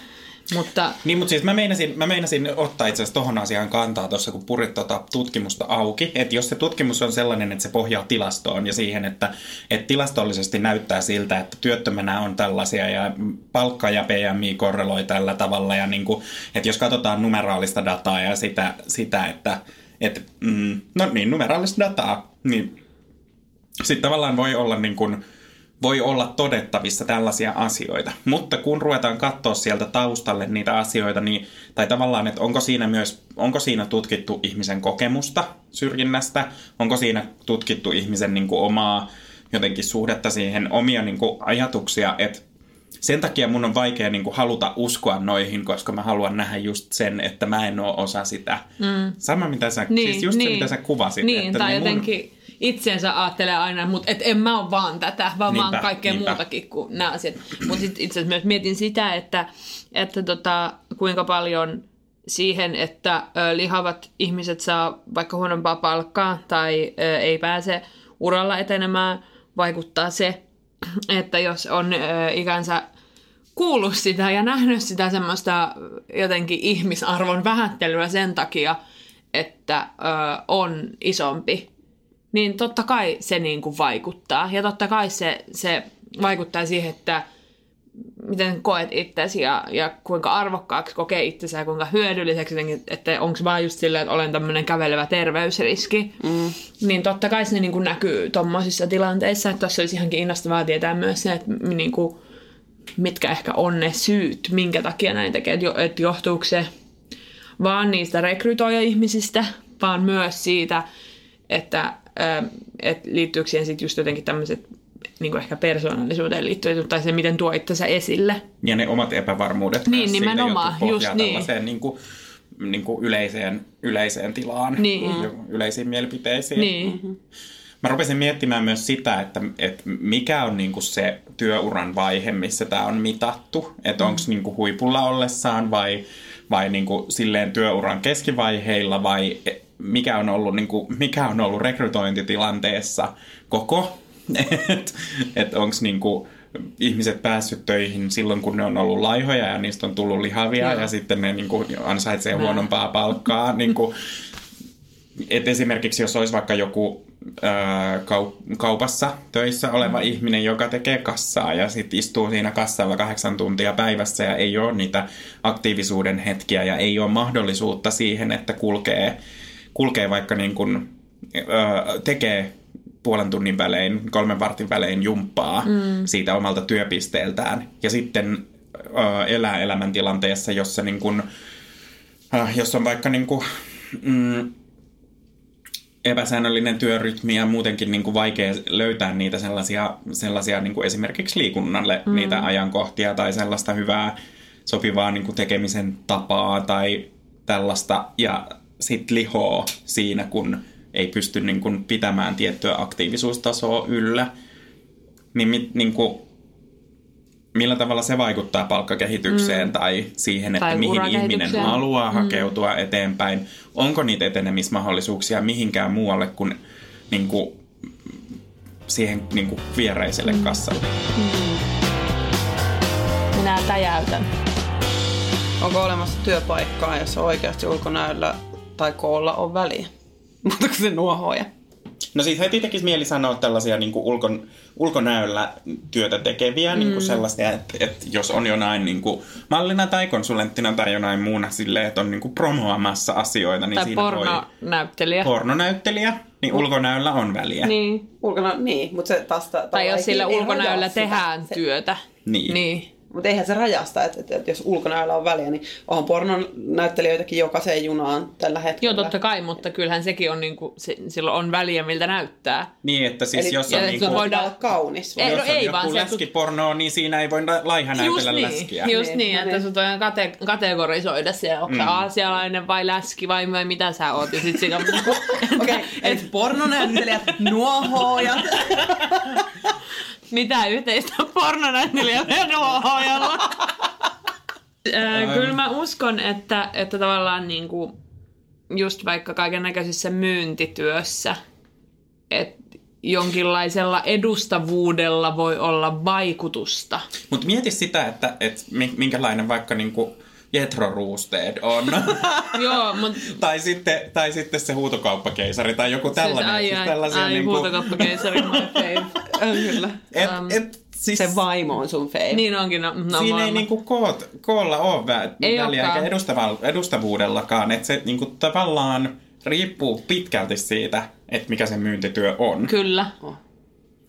Mutta Niin, mutta siis mä meinasin, mä meinasin ottaa itse asiassa tohon asiaan kantaa tuossa, kun purit tota tutkimusta auki. Että jos se tutkimus on sellainen, että se pohjaa tilastoon ja siihen, että, että tilastollisesti näyttää siltä, että työttömänä on tällaisia ja palkka ja PMI korreloi tällä tavalla. Ja niin kuin, että jos katsotaan numeraalista dataa ja sitä, sitä että, että mm, no niin, numeraalista dataa, niin sitten tavallaan voi olla niin kuin, voi olla todettavissa tällaisia asioita. Mutta kun ruvetaan katsoa sieltä taustalle niitä asioita, niin, tai tavallaan, että onko siinä myös, onko siinä tutkittu ihmisen kokemusta syrjinnästä, onko siinä tutkittu ihmisen niin kuin omaa jotenkin suhdetta siihen, omia niin kuin ajatuksia, että sen takia mun on vaikea niin kuin haluta uskoa noihin, koska mä haluan nähdä just sen, että mä en ole osa sitä. Mm. Sama mitä sä, niin, siis just niin. se mitä sä kuvasit. Niin, että tai ne mun- jotenkin itsensä ajattelee aina, mutta et en mä ole vaan tätä, vaan mä oon Niinpä, kaikkea niinpä. muutakin kuin nämä asiat. Mutta sitten itse asiassa myös mietin sitä, että, että tota, kuinka paljon siihen, että ö, lihavat ihmiset saa vaikka huonompaa palkkaa tai ö, ei pääse uralla etenemään, vaikuttaa se, että jos on ö, ikänsä kuullut sitä ja nähnyt sitä semmoista jotenkin ihmisarvon vähättelyä sen takia, että ö, on isompi, niin totta kai se niin kuin vaikuttaa. Ja totta kai se, se vaikuttaa siihen, että miten koet itsesi ja, ja kuinka arvokkaaksi kokee itsensä ja kuinka hyödylliseksi, jotenkin, että onko vaan just silleen, että olen tämmöinen kävelevä terveysriski. Mm. Niin totta kai se niin kuin näkyy tommosissa tilanteissa, että tuossa olisi ihan kiinnostavaa tietää myös se, että niin kuin, mitkä ehkä on ne syyt, minkä takia näin tekee, että johtuuko se vaan niistä rekrytoija-ihmisistä, vaan myös siitä, että ö, et liittyykö siihen sitten just jotenkin tämmöiset niin ehkä persoonallisuuteen liittyen, tai se, miten tuo itsensä esille. Ja ne omat epävarmuudet Niin, nimenomaan, just niin. niin kuin, niin kuin yleiseen, yleiseen tilaan, Niin. ja yleisiin mielipiteisiin. Niin, Mä rupesin miettimään myös sitä, että, että mikä on niin kuin se työuran vaihe, missä tämä on mitattu. Että onko niin kuin huipulla ollessaan vai, vai niin kuin silleen työuran keskivaiheilla vai mikä on ollut, niin kuin, mikä on ollut rekrytointitilanteessa koko. Että et onko niin kuin ihmiset päässyt töihin silloin, kun ne on ollut laihoja ja niistä on tullut lihavia Joo. ja sitten ne niin kuin ansaitsee huonompaa palkkaa. Niin kuin, et esimerkiksi jos olisi vaikka joku ää, kau- kaupassa töissä oleva mm. ihminen, joka tekee kassaa ja sitten istuu siinä kassalla kahdeksan tuntia päivässä ja ei ole niitä aktiivisuuden hetkiä ja ei ole mahdollisuutta siihen, että kulkee, kulkee vaikka niin kuin, ää, tekee puolen tunnin välein, kolmen vartin välein jumppaa mm. siitä omalta työpisteeltään ja sitten ää, elää elämäntilanteessa, jossa niin kuin, äh, jos on vaikka niin kuin, mm, epäsäännöllinen työrytmi ja muutenkin niin kuin vaikea löytää niitä sellaisia, sellaisia niin kuin esimerkiksi liikunnalle mm. niitä ajankohtia tai sellaista hyvää sopivaa niin kuin tekemisen tapaa tai tällaista ja sit lihoo siinä, kun ei pysty niin kuin pitämään tiettyä aktiivisuustasoa yllä. Niin, mi- niin kuin, millä tavalla se vaikuttaa palkkakehitykseen mm. tai siihen, että Tai mihin ihminen haluaa hakeutua eteenpäin. Onko niitä etenemismahdollisuuksia mihinkään muualle kuin, niin kuin siihen niin kuin viereiselle kassalle? minä täjäytän. Onko olemassa työpaikkaa, jossa oikeasti ulkonäöllä tai koolla on väliä? Mutta kun se nuohoja. No siis heti tekisi mieli sanoa tällaisia niin kuin ulkon, ulkonäöllä työtä tekeviä, mm. niin kuin sellaisia, että, että jos on jonain niin kuin mallina tai konsulenttina tai jonain muuna silleen, että on niin kuin promoamassa asioita, niin Tai siinä voi pornonäyttelijä. pornonäyttelijä, niin ulkonäöllä on väliä. Niin. Ulkona, niin, mutta se taas... Tai jos sillä ulkonäöllä sitä. tehdään Se- työtä. Niin. niin. Mutta eihän se rajasta, että, että, että jos ulkonäöllä on väliä, niin onhan pornon näyttelijöitäkin jokaiseen junaan tällä hetkellä. Joo, totta kai, mutta kyllähän sekin on niinku, se, silloin on väliä, miltä näyttää. Niin, että siis Eli- jos on, että niinku, sun Voidaan olla kaunis. Ei, no jos on ei joku vaan läskiporno, niin siinä ei voida laiha Just näytellä niin, läskiä. just Niin, niin, no että niin. sut voidaan kate, kategorisoida siellä, onko mm. aasialainen vai läski vai, vai mitä sä oot. Ja sit siinä on Okei, okay, eli pornonäyttelijät, nuohoojat. mitä yhteistä nuohojalla. Äh, Kyllä mä uskon, että, että tavallaan niinku, just vaikka kaiken näköisissä myyntityössä, että jonkinlaisella edustavuudella voi olla vaikutusta. Mutta mieti sitä, että et mi- minkälainen vaikka niinku Jetro Roosted on. Joo, mutta tai, sitten, tai sitten se huutokauppakeisari tai joku tällainen. Siis, ai, siis ai, tällaisia ai, niinku- huutokauppakeisari, my fave. Kyllä. et, Um, et, siis, Se vaimo on sun fave. Niin onkin, no, no Siinä ei niinku koot, koolla ole vä- Ei väliä olekaan. eikä edustava, edustavuudellakaan. Että se niinku tavallaan riippuu pitkälti siitä, että mikä se myyntityö on. Kyllä. Oh. Ja,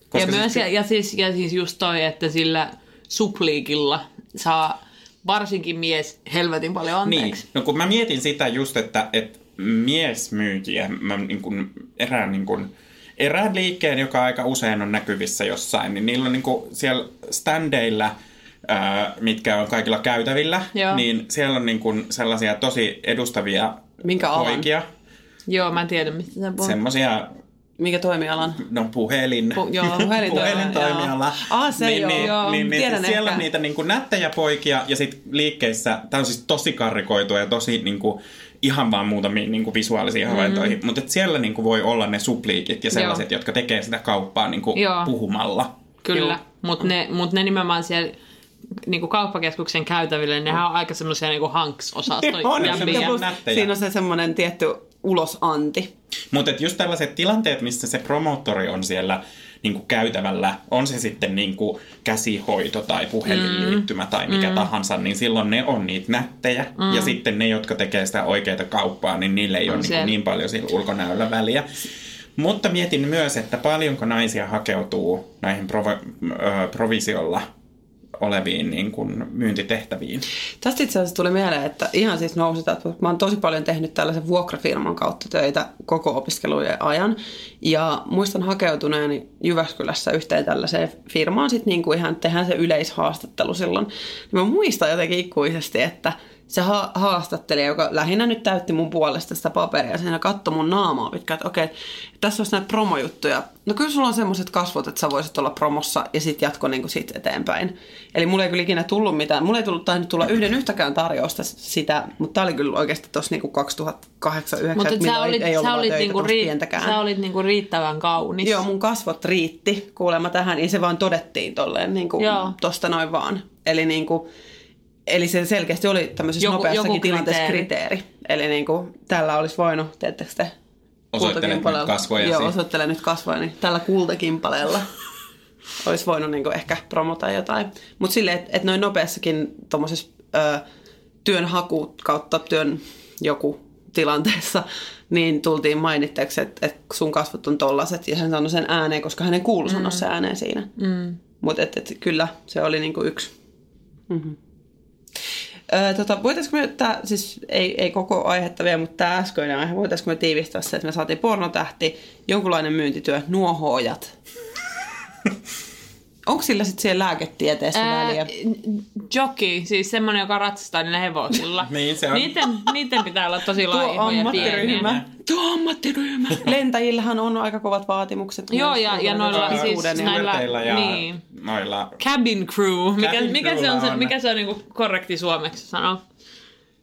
Koska myös, siis- ja, ja, siis, ja siis just toi, että sillä supliikilla saa varsinkin mies helvetin paljon Niin, anteeksi. no kun mä mietin sitä just, että, että miesmyyjiä, mä niin kuin, erään, niin kuin, erään liikkeen, joka aika usein on näkyvissä jossain, niin niillä on niin kuin, siellä standeilla, ää, mitkä on kaikilla käytävillä, Joo. niin siellä on niin kuin, sellaisia tosi edustavia Minkä alan? poikia, Joo, mä tiedän, mistä sä puhut. semmoisia, Mikä toimialan? no puhelin, Pu- joo, puhelintoimija, puhelintoimiala. joo. Ah, se niin, joo. Niin, Joo, niin, niin, tiedän siis siellä ehkä. on niitä niin kuin nättejä poikia ja sitten liikkeissä, tämä on siis tosi karrikoitua ja tosi niin kuin, ihan vaan muutamiin niin kuin visuaalisiin havaintoihin, mutta et siellä niin kuin voi olla ne supliikit ja sellaiset, jotka tekee sitä kauppaa niin kuin Joo. puhumalla. Kyllä, Joo. mutta ne, mut ne nimenomaan siellä niinku kauppakeskuksen käytäville, nehän on aika semmoisia niinku hanks-osastoja. Siinä on se semmoinen tietty ulosanti. Mutta just tällaiset tilanteet, missä se promoottori on siellä niin kuin käytävällä, on se sitten niin kuin käsihoito tai puhelinliittymä tai mikä mm. tahansa, niin silloin ne on niitä nättejä. Mm. Ja sitten ne, jotka tekee sitä oikeaa kauppaa, niin niille ei ole niin, se. kuin niin paljon sillä ulkonäöllä väliä. Mutta mietin myös, että paljonko naisia hakeutuu näihin provo- ö, provisiolla oleviin niin kuin myyntitehtäviin. Tästä itse asiassa tuli mieleen, että ihan siis nousi, että mä oon tosi paljon tehnyt tällaisen vuokrafirman kautta töitä koko opiskelujen ajan. Ja muistan hakeutuneeni Jyväskylässä yhteen tällaiseen firmaan, sitten niin kuin ihan tehdään se yleishaastattelu silloin. Ja mä muistan jotenkin ikuisesti, että se ha- haastattelija, joka lähinnä nyt täytti mun puolesta sitä paperia, siinä katsoi mun naamaa pitkään, että okei, tässä olisi näitä promojuttuja. No kyllä sulla on semmoiset kasvot, että sä voisit olla promossa ja sitten jatko niin siitä eteenpäin. Eli mulla ei kyllä ikinä tullut mitään. Mulla ei tullut tainnut tulla yhden yhtäkään tarjousta sitä, mutta tää oli kyllä oikeasti tuossa niinku 2008 Mutta2009 sä olit, ei, sä olit, niinku ri, pientäkään. sä olit niinku riittävän kaunis. Joo, mun kasvot riitti kuulemma tähän, niin se vaan todettiin tolleen niin kuin Joo. tosta noin vaan. Eli, niin kuin, eli se selkeästi oli tämmöisessä Joku- nopeassakin joku tilanteessa kriteeri. kriteeri. Eli niin kuin, tällä olisi voinut, teettekö te Osoittelet nyt kultakimpaleella- kasvojasi. Joo, osoittelen nyt kasvoja, niin tällä kultakimpaleella olisi voinut niin kuin ehkä promota jotain. Mutta silleen, että et noin nopeassakin tuommoisessa työnhaku kautta työn joku tilanteessa, niin tultiin mainitteeksi, että, että sun kasvot on tollaset, ja hän sanoi sen ääneen, koska hänen kuului sanoa se ääneen siinä. Mm. Mutta et, et, kyllä, se oli niinku yksi. Mm-hmm. Tota, voitaisiko me, tää, siis ei, ei koko aihetta vielä, mutta tämä äskeinen aihe, voitaisiko me tiivistää se, että me saatiin pornotähti, jonkunlainen myyntityö, nuohoojat. Onko sillä sitten siellä lääketieteessä Ää, väliä? jockey, siis semmoinen, joka ratsastaa niillä hevosilla. Niin, se on. Niiden, niiden pitää olla tosi laihoja ammattiryhmä. Tuo ammattiryhmä. Lentäjillähän on aika kovat vaatimukset. Joo, ja- ja noilla siis ja- näillä- ja niin. noilla Cabin crew. Mikä, Cabin mikä se crewlla on, se, on. mikä se on niinku korrekti suomeksi sanoa?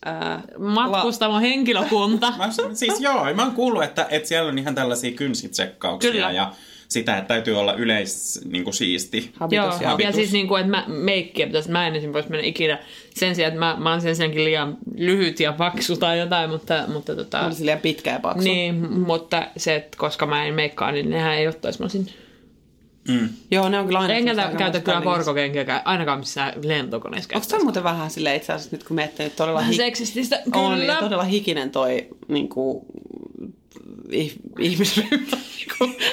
Ää, Matkustamon henkilökunta. Mä, siis joo, mä oon kuullut, että, että siellä on ihan tällaisia kynsitsekkauksia Kyllä. ja sitä, että täytyy olla yleis niin kuin siisti. Habitus Joo, ja ja habitus. siis niinku, että mä, meikkiä pitäisi, mä en esimerkiksi voisi mennä ikinä sen sijaan, että mä, mä oon sen sijaankin liian lyhyt ja paksu tai jotain, mutta, mutta tota, On silleen pitkä ja paksu. niin, mutta se, että koska mä en meikkaa, niin nehän ei ottaisi mä sin. Mm. Joo, ne on kyllä aina. Enkä käytä kyllä korkokenkiä, ainakaan missään lentokoneessa Onko toi muuten vähän silleen itse asiassa nyt kun miettii, että todella, Vähän hi- seksististä, on, kyllä. ja todella hikinen toi niin kuin, ih- ihmisryhmä.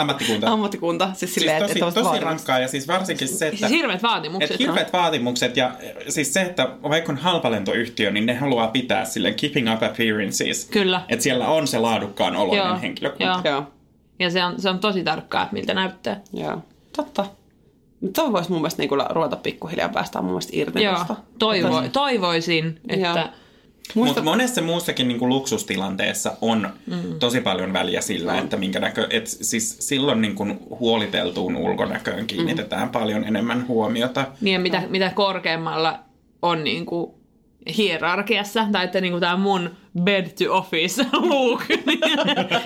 Ammattikunta. Ammattikunta. Siis Siis silleen, tosi, että, että tosi vaatimukset. rankkaa ja siis varsinkin se, että... Siis hirveät vaatimukset. Et hirveät vaatimukset ja siis se, että vaikka on halpalentoyhtiö, niin ne haluaa pitää silleen keeping up appearances. Kyllä. Että siellä on se laadukkaan oloinen Joo, henkilökunta. joo. Joo. Ja se on, se on tosi tarkkaa, että miltä näyttää. Joo. Totta. Tuo voisi mun mielestä niin ruveta pikkuhiljaa päästään mun mielestä irti Joo, toivo, toivoisin, että... Joo. Mutta monessa muussakin niinku luksustilanteessa on mm. tosi paljon väliä sillä, että minkä näkö... Et siis silloin niinku huoliteltuun ulkonäköön kiinnitetään mm. paljon enemmän huomiota. Niin mitä, mitä korkeammalla on niinku hierarkiassa, tai että niinku tämä mun bed to office look, niin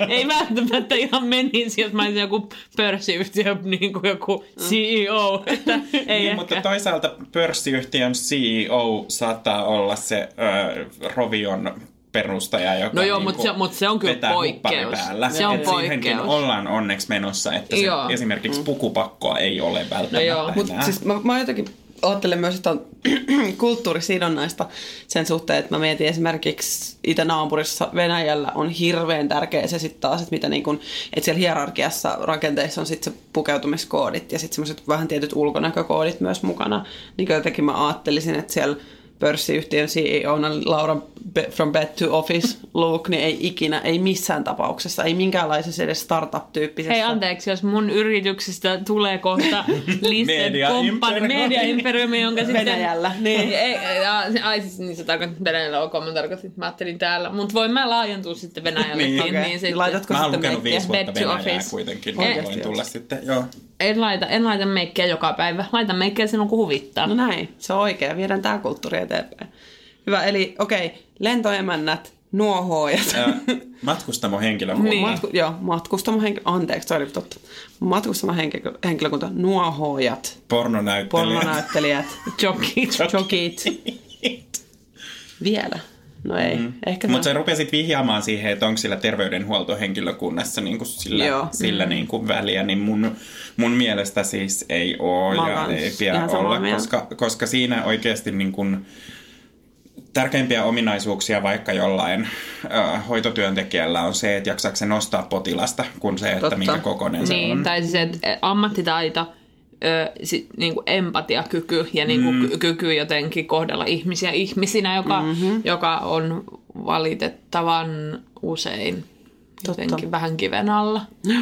ei välttämättä ihan menisi, jos mä olisin joku pörssiyhtiö, niin kuin joku CEO. Että ei Niin, ehkä. mutta toisaalta pörssiyhtiön CEO saattaa olla se ö, Rovion perustaja, joka No joo, niinku mut se- mut se on kyllä vetää poikkeus. huppari Päällä. Se on Et siihenkin poikkeus. ollaan onneksi menossa, että se Joo. esimerkiksi pukupakkoa ei ole välttämättä No joo, Mutta enää. siis mä, mä jotenkin ajattelen myös, että on kulttuurisidonnaista sen suhteen, että mä mietin esimerkiksi Itä-naapurissa Venäjällä on hirveän tärkeä se sitten taas, että mitä niin kun, että siellä hierarkiassa rakenteissa on sitten se pukeutumiskoodit ja sitten semmoiset vähän tietyt ulkonäkökoodit myös mukana. Niin jotenkin mä ajattelisin, että siellä pörssiyhtiön CEOna Laura from bed to office look, niin ei ikinä, ei missään tapauksessa, ei minkäänlaisessa edes startup-tyyppisessä. Hei anteeksi, jos mun yrityksestä tulee kohta listed Media company, Imperium. media imperiumi, jonka sitten... Venäjällä, niin. Ei, ai siis niin se tarkoittaa Venäjällä, ok, mä tarkoitin, että mä ajattelin täällä. Mutta voin mä laajentua sitten Venäjällekin. Niin. niin, Okei. niin sitten... Laitatko Mä oon sitten lukenut viisi vuotta Bed to Venäjää kuitenkin, niin voin tulla sitten, joo. En laita, en laita meikkiä joka päivä. Laitan meikkiä silloin, kun huvittaa. No näin, se on oikein. Viedään tämä kulttuuri eteenpäin. Hyvä, eli okei, okay, lentoemännät, nuohoojat. Ö, Matkustamo henkilökunta. Niin. Matku, joo, matkustamo henkilö, anteeksi, se oli totta. Matkustamo henkilö, henkilökunta, nuohoojat, Pornonäyttelijät. pornonäyttelijät, Jokit. jokit. Vielä? No ei, mm. ehkä Mutta se... sä rupesit vihjaamaan siihen, että onko sillä terveydenhuoltohenkilökunnassa niin kuin sillä, Joo. sillä niin kuin väliä, niin mun, mun mielestä siis ei ole Mä ja ei pidä olla, koska, koska siinä oikeasti niin kuin tärkeimpiä ominaisuuksia vaikka jollain äh, hoitotyöntekijällä on se, että jaksaako se nostaa potilasta, kuin se, että Totta. minkä kokoinen se Niin, on. tai siis että ammattitaito, ö, sit, niin kuin empatiakyky ja niin kuin mm. kyky jotenkin kohdella ihmisiä ihmisinä, joka, mm-hmm. joka on valitettavan usein jotenkin vähän kiven alla.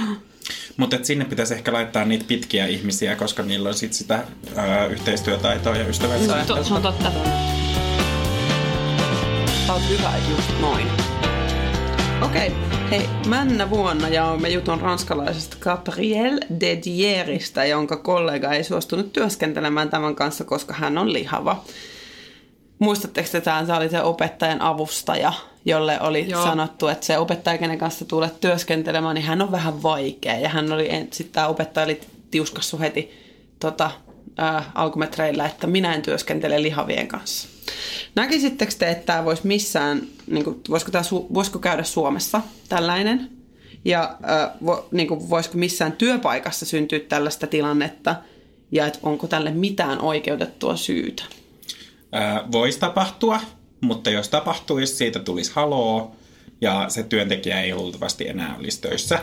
Mutta sinne pitäisi ehkä laittaa niitä pitkiä ihmisiä, koska niillä on sit sitä äh, yhteistyötaitoa ja ystävällisyyttä. To, se on totta. Sä oot hyvä just noin. Okei, okay. hei, männä vuonna jaamme jutun ranskalaisesta Gabriel de Dieristä, jonka kollega ei suostunut työskentelemään tämän kanssa, koska hän on lihava. Muistatteko te tämän, se oli se opettajan avustaja, jolle oli. Joo. sanottu, että se opettaja, kenen kanssa tulet työskentelemään, niin hän on vähän vaikea. Ja hän oli, sitten tämä opettaja oli tiuskassu heti tota, ää, alkumetreillä, että minä en työskentele lihavien kanssa. Näkisittekö te, että tämä voisi missään, niin kuin, voisiko, tämä, voisiko käydä Suomessa tällainen? Ja äh, vo, niin kuin, voisiko missään työpaikassa syntyä tällaista tilannetta? Ja että onko tälle mitään oikeutettua syytä? Voisi tapahtua, mutta jos tapahtuisi, siitä tulisi haloo ja se työntekijä ei luultavasti enää olisi töissä.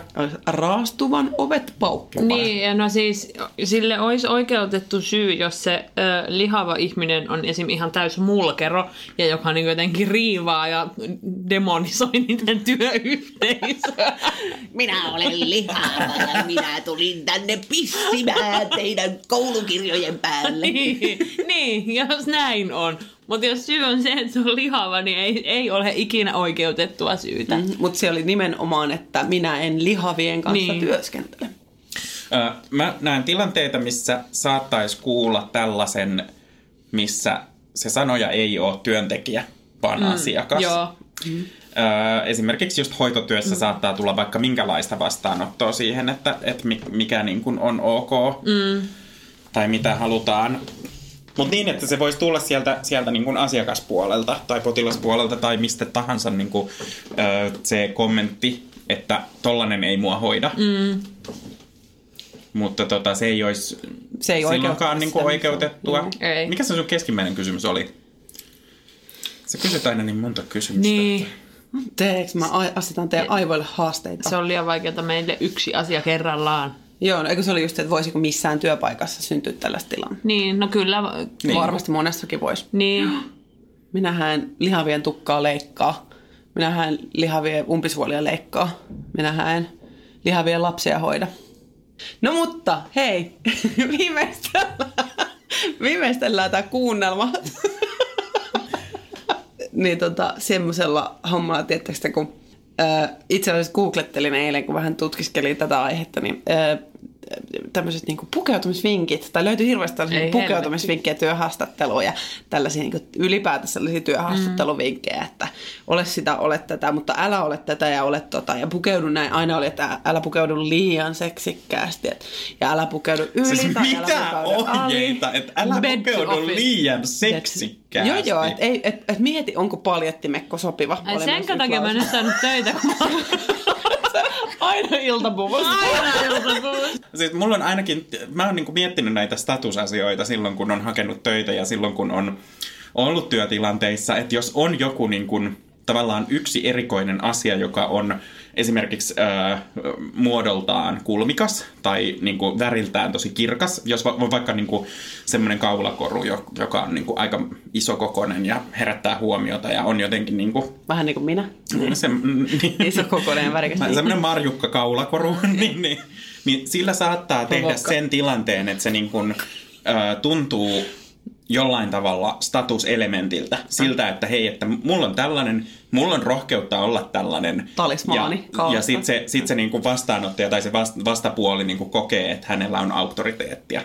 Raastuvan ovet paukkumaan. Niin, ja no siis sille olisi oikeutettu syy, jos se ö, lihava ihminen on esim. ihan täys mulkero, ja joka niin jotenkin riivaa ja demonisoi niiden työyhteisöä. Minä olen lihava ja minä tulin tänne pissimään teidän koulukirjojen päälle. niin, niin, jos näin on. Mutta jos syy on se, että se on lihava, niin ei, ei ole ikinä oikeutettua syytä. Mm. Mm, Mutta se oli nimenomaan, että minä en lihavien kanssa Niin. työskentele. Ö, Mä näen tilanteita, missä saattaisi kuulla tällaisen, missä se sanoja ei ole työntekijä, vaan mm, asiakas. Joo. Ö, Esimerkiksi just hoitotyössä mm. saattaa tulla vaikka minkälaista vastaanottoa siihen, että, että mi- mikä niin kuin on ok mm. tai mitä halutaan. Mutta niin, että se voisi tulla sieltä, sieltä niin kuin asiakaspuolelta tai potilaspuolelta tai mistä tahansa niin kuin, ö, se kommentti, että tollanen ei mua hoida. Mm. Mutta tota, se ei olisi Se ei silloinkaan niin kuin oikeutettua. Joo. Ei. Mikä se sun keskimmäinen kysymys oli? Se kysyt aina niin monta kysymystä. Niin. Anteeksi, mä asetan teidän aivoille haasteita. Se on liian vaikeaa meille yksi asia kerrallaan. Joo, no eikö se oli just, että voisiko missään työpaikassa syntyä tällaista tilannetta? Niin, no kyllä. Niin. Varmasti monessakin voisi. Niin. Minähän lihavien tukkaa leikkaa. Minähän lihavien umpisuolia leikkaa. Minähän lihavien lapsia hoida. No mutta, hei, viimeistellään, viimeistellään tämä kuunnelma. niin tota, semmoisella hommalla, tiettäkö kun itse asiassa googlettelin eilen, kun vähän tutkiskelin tätä aihetta, niin tämmöiset niinku pukeutumisvinkit, tai löytyi hirveästi tällaisia Ei pukeutumisvinkkejä työhaastatteluun ja tällaisia niinku ylipäätänsä sellaisia työhaastatteluvinkkejä, että ole sitä, ole tätä, mutta älä ole tätä ja ole tota, ja pukeudu näin. Aina oli, että älä pukeudu liian seksikkäästi, et, ja älä pukeudu yli Siis tai älä mitä pukeudu ohjeita, että älä Bed pukeudu office. liian seksikkäästi. Joo, joo, että et, et, et mieti, onko paljettimekko sopiva. Ai sen takia mä en nyt saanut töitä, kun mä Aina iltapuvussa. aina iltapuvussa. Siis mulla on ainakin, mä oon niinku miettinyt näitä statusasioita silloin, kun on hakenut töitä ja silloin, kun on ollut työtilanteissa, että jos on joku niin kuin, tavallaan yksi erikoinen asia, joka on esimerkiksi äh, muodoltaan kulmikas tai niin kuin, väriltään tosi kirkas, jos va- on vaikka niin kuin, semmoinen kaulakoru, jo- joka on niin kuin, aika isokokoinen ja herättää huomiota ja on jotenkin niin kuin, Vähän niin kuin minä. se, niin, Isokokoinen ja värikäs. Semmoinen marjukka kaulakoru, niin, niin, niin sillä saattaa tehdä Provokka. sen tilanteen, että se niin kuin, ö, tuntuu jollain tavalla statuselementiltä. Siltä, että hei, että mulla on tällainen, mulla on rohkeutta olla tällainen. Talismaani Ja, ja sitten se, sit se niin kuin vastaanottaja tai se vast- vastapuoli niin kuin kokee, että hänellä on auktoriteettia.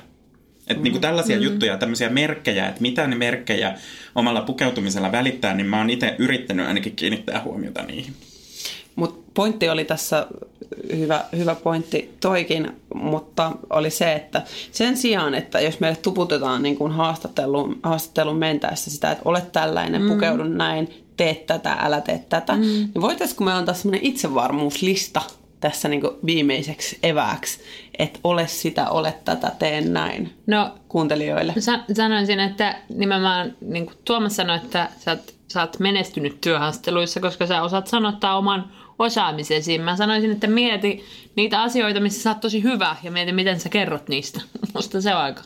Että niin kuin tällaisia mm. juttuja, tämmöisiä merkkejä, että mitä ne merkkejä omalla pukeutumisella välittää, niin mä oon itse yrittänyt ainakin kiinnittää huomiota niihin. Pointti oli tässä, hyvä, hyvä pointti toikin, mutta oli se, että sen sijaan, että jos meille tuputetaan niin kuin haastatteluun, haastatteluun mentäessä sitä, että ole tällainen, mm. pukeudu näin, tee tätä, älä tee tätä, mm. niin voitaisiinko me antaa semmoinen itsevarmuuslista tässä niin kuin viimeiseksi evääksi, että ole sitä, ole tätä, tee näin No, kuuntelijoille. Sa- sanoisin, että nimenomaan niin kuin Tuomas sanoi, että sä oot, sä oot menestynyt työhaasteluissa, koska sä osaat sanottaa oman osaamisesi. Mä sanoisin, että mieti niitä asioita, missä sä oot tosi hyvä ja mieti, miten sä kerrot niistä. Musta se on aika.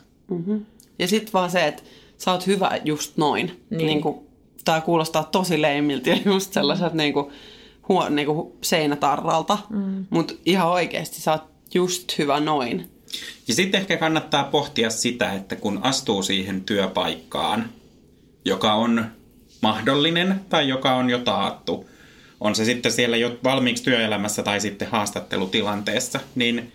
Ja sitten vaan se, että sä oot hyvä just noin. Niin. Niin. Kuin, tää kuulostaa tosi leimiltä ja just sellaiset niin kuin, huo, niin kuin seinätarralta. Mm. Mutta ihan oikeasti sä oot just hyvä noin. Ja sitten ehkä kannattaa pohtia sitä, että kun astuu siihen työpaikkaan, joka on mahdollinen tai joka on jo taattu, on se sitten siellä jo valmiiksi työelämässä tai sitten haastattelutilanteessa, niin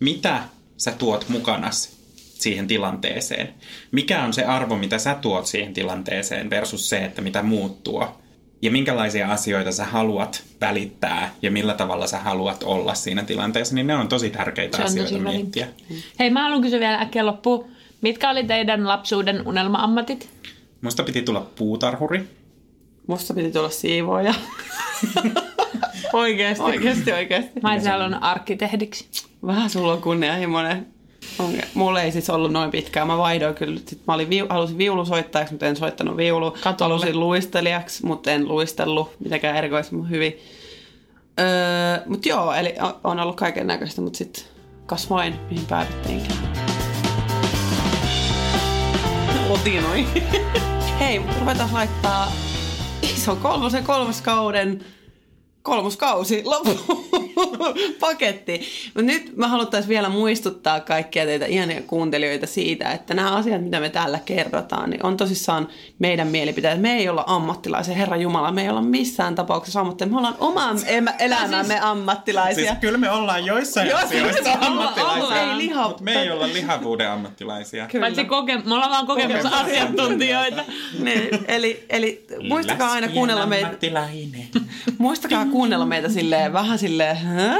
mitä sä tuot mukanas siihen tilanteeseen? Mikä on se arvo, mitä sä tuot siihen tilanteeseen versus se, että mitä muut tuo? Ja minkälaisia asioita sä haluat välittää ja millä tavalla sä haluat olla siinä tilanteessa, niin ne on tosi tärkeitä on asioita tosi miettiä. Hei, mä haluan kysyä vielä äkkiä loppuun. Mitkä oli teidän lapsuuden unelma-ammatit? Musta piti tulla puutarhuri. Musta piti tulla siivooja. Oikeasti. oikeasti, oikeasti. Mä olisin halunnut arkkitehdiksi. Vähän sulla on kunnianhimoinen. On- Mulla ei siis ollut noin pitkään. Mä vaihdoin kyllä. Sitten mä olin viu, halusin viulusoittajaksi, mutta en soittanut viulu. Katolle. Halusin luistelijaksi, mutta en luistellut mitenkään erikoisemmin hyvin. Öö, mutta joo, eli on ollut kaiken näköistä, mutta sitten kasvoin, mihin päädyttiinkin. Otinoi. Hei, mutta ruvetaan laittaa iso kolmosen kolmoskauden kolmoskausi loppu paketti. Mutta nyt mä haluttaisiin vielä muistuttaa kaikkia teitä ihania kuuntelijoita siitä, että nämä asiat, mitä me täällä kerrotaan, niin on tosissaan meidän mielipiteet. Me ei olla ammattilaisia, Herra Jumala, me ei olla missään tapauksessa ammattilaisia. Me ollaan oman em- elämämme ammattilaisia. Siis kyllä me ollaan joissain asioissa siis ollaan- ammattilaisia, ollaan. Ei liha- mutta me ei olla lihavuuden ammattilaisia. Kyllä. Paitsi koke- me ollaan vaan kokemusasiantuntijoita. Niin, eli, eli muistakaa aina kuunnella meitä. Muistakaa kuunnella meitä silleen, vähän silleen, Hä?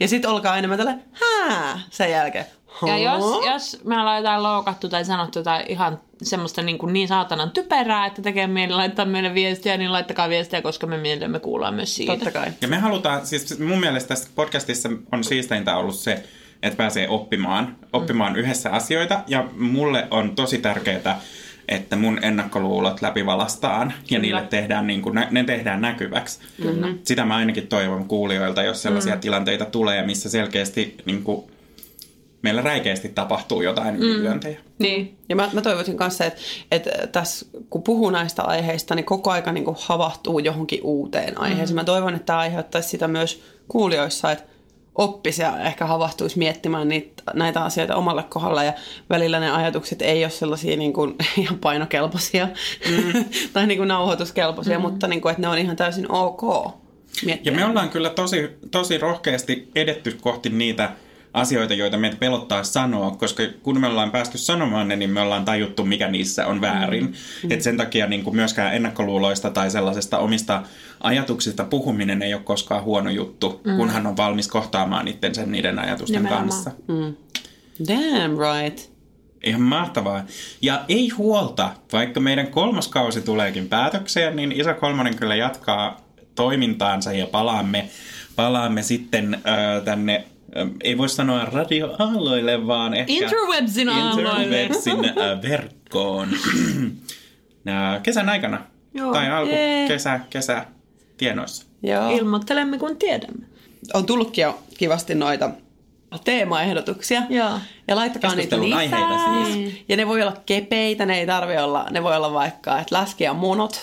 Ja sitten olkaa enemmän tälle, hää, sen jälkeen. Ja jos, jos me ollaan jotain loukattu tai sanottu jotain ihan semmoista niin, kuin niin saatanan typerää, että tekee mieli laittaa meille viestiä, niin laittakaa viestiä, koska me mielemme kuullaan myös siitä. Totta kai. Ja me halutaan, siis mun mielestä tässä podcastissa on siisteintä ollut se, että pääsee oppimaan, oppimaan yhdessä asioita. Ja mulle on tosi tärkeää, että mun ennakkoluulot läpivalastaan ja niille tehdään, niin kuin, ne tehdään näkyväksi. Kyllä. Sitä mä ainakin toivon kuulijoilta, jos sellaisia mm. tilanteita tulee, missä selkeästi niin kuin, meillä räikeästi tapahtuu jotain mm. ylilyöntejä. Niin, ja mä, mä toivoisin kanssa, että, että tässä kun puhuu näistä aiheista, niin koko aika niin kuin havahtuu johonkin uuteen aiheeseen. Mm. Mä toivon, että tämä aiheuttaisi sitä myös kuulijoissa, että oppisi ja ehkä havahtuisi miettimään niitä, näitä asioita omalle kohdalla ja välillä ne ajatukset ei ole sellaisia niin kuin, ihan painokelpoisia mm. tai niin kuin nauhoituskelpoisia, mm. mutta niin kuin, että ne on ihan täysin ok miettiä. Ja me ollaan kyllä tosi, tosi rohkeasti edetty kohti niitä asioita, joita meitä pelottaa sanoa, koska kun me ollaan päästy sanomaan ne, niin me ollaan tajuttu, mikä niissä on väärin. Mm. Et sen takia niin kuin myöskään ennakkoluuloista tai sellaisesta omista ajatuksista puhuminen ei ole koskaan huono juttu, mm. kunhan on valmis kohtaamaan itsensä niiden ajatusten Nimenomaan. kanssa. Mm. Damn right. Ihan mahtavaa. Ja ei huolta, vaikka meidän kolmas kausi tuleekin päätökseen, niin Iso Kolmonen kyllä jatkaa toimintaansa ja palaamme, palaamme sitten äh, tänne ei voi sanoa radioaalloille, vaan ehkä... Interwebsin aalloille. Interwebsin verkkoon. kesän aikana. Joo, tai alku jee. kesä, kesä tienoissa. Joo. Ilmoittelemme, kun tiedämme. On tullutkin jo kivasti noita teemaehdotuksia. Joo. Ja laittakaa niitä lisää. aiheita siis. Ja ne voi olla kepeitä, ne ei tarvi olla, ne voi olla vaikka, että läski ja munot.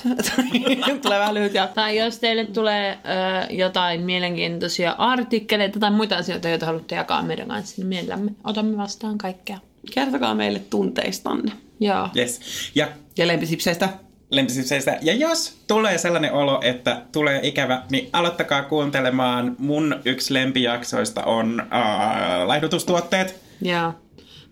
tulee vähän lyhyt. Ja... Tai jos teille tulee ö, jotain mielenkiintoisia artikkeleita tai muita asioita, joita haluatte jakaa meidän kanssa, niin mielellämme otamme vastaan kaikkea. Kertokaa meille tunteistanne. Joo. Yes. Ja, ja lempisipseistä lempisipseistä. Ja jos tulee sellainen olo, että tulee ikävä, niin aloittakaa kuuntelemaan. Mun yksi lempijaksoista on uh, laihdutustuotteet. Joo.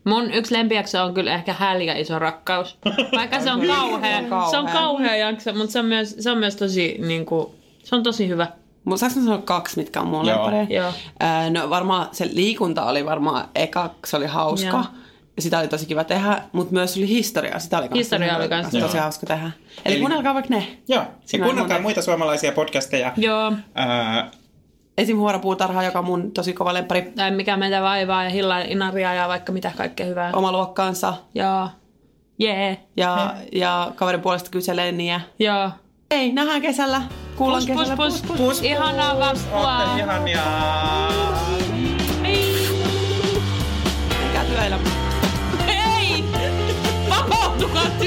Mun yksi lempijakso on kyllä ehkä Häl ja iso rakkaus. Vaikka se on kauhea. Se on kauhea jakso, mutta se on myös, se on myös tosi, niin kuin, se on tosi hyvä. Mutta saanko sanoa kaksi, mitkä on mun Joo. Joo. no varmaan se liikunta oli varmaan eka, se oli hauska. Joo sitä oli tosi kiva tehdä, mutta myös oli historiaa. Sitä oli historia oli kans. tosi hauska tehdä. Eli, Eli kuunnelkaa vaikka ne. Joo, ja kuunnelkaa muita suomalaisia podcasteja. Joo. Ää... Esim. Huorapuutarha, joka on mun tosi kova lempari. Tai mikä meitä vaivaa ja Hilla Inaria ja vaikka mitä kaikkea hyvää. Oma luokkaansa. Joo. Jee. Yeah. Ja, yeah. ja kaverin puolesta kyselee niä. Joo. Ei, nähdään kesällä. Kuullaan pus, kesällä. Pus, pus, pus, pus. Ihanaa vappua. Ootte ihania. Quanto?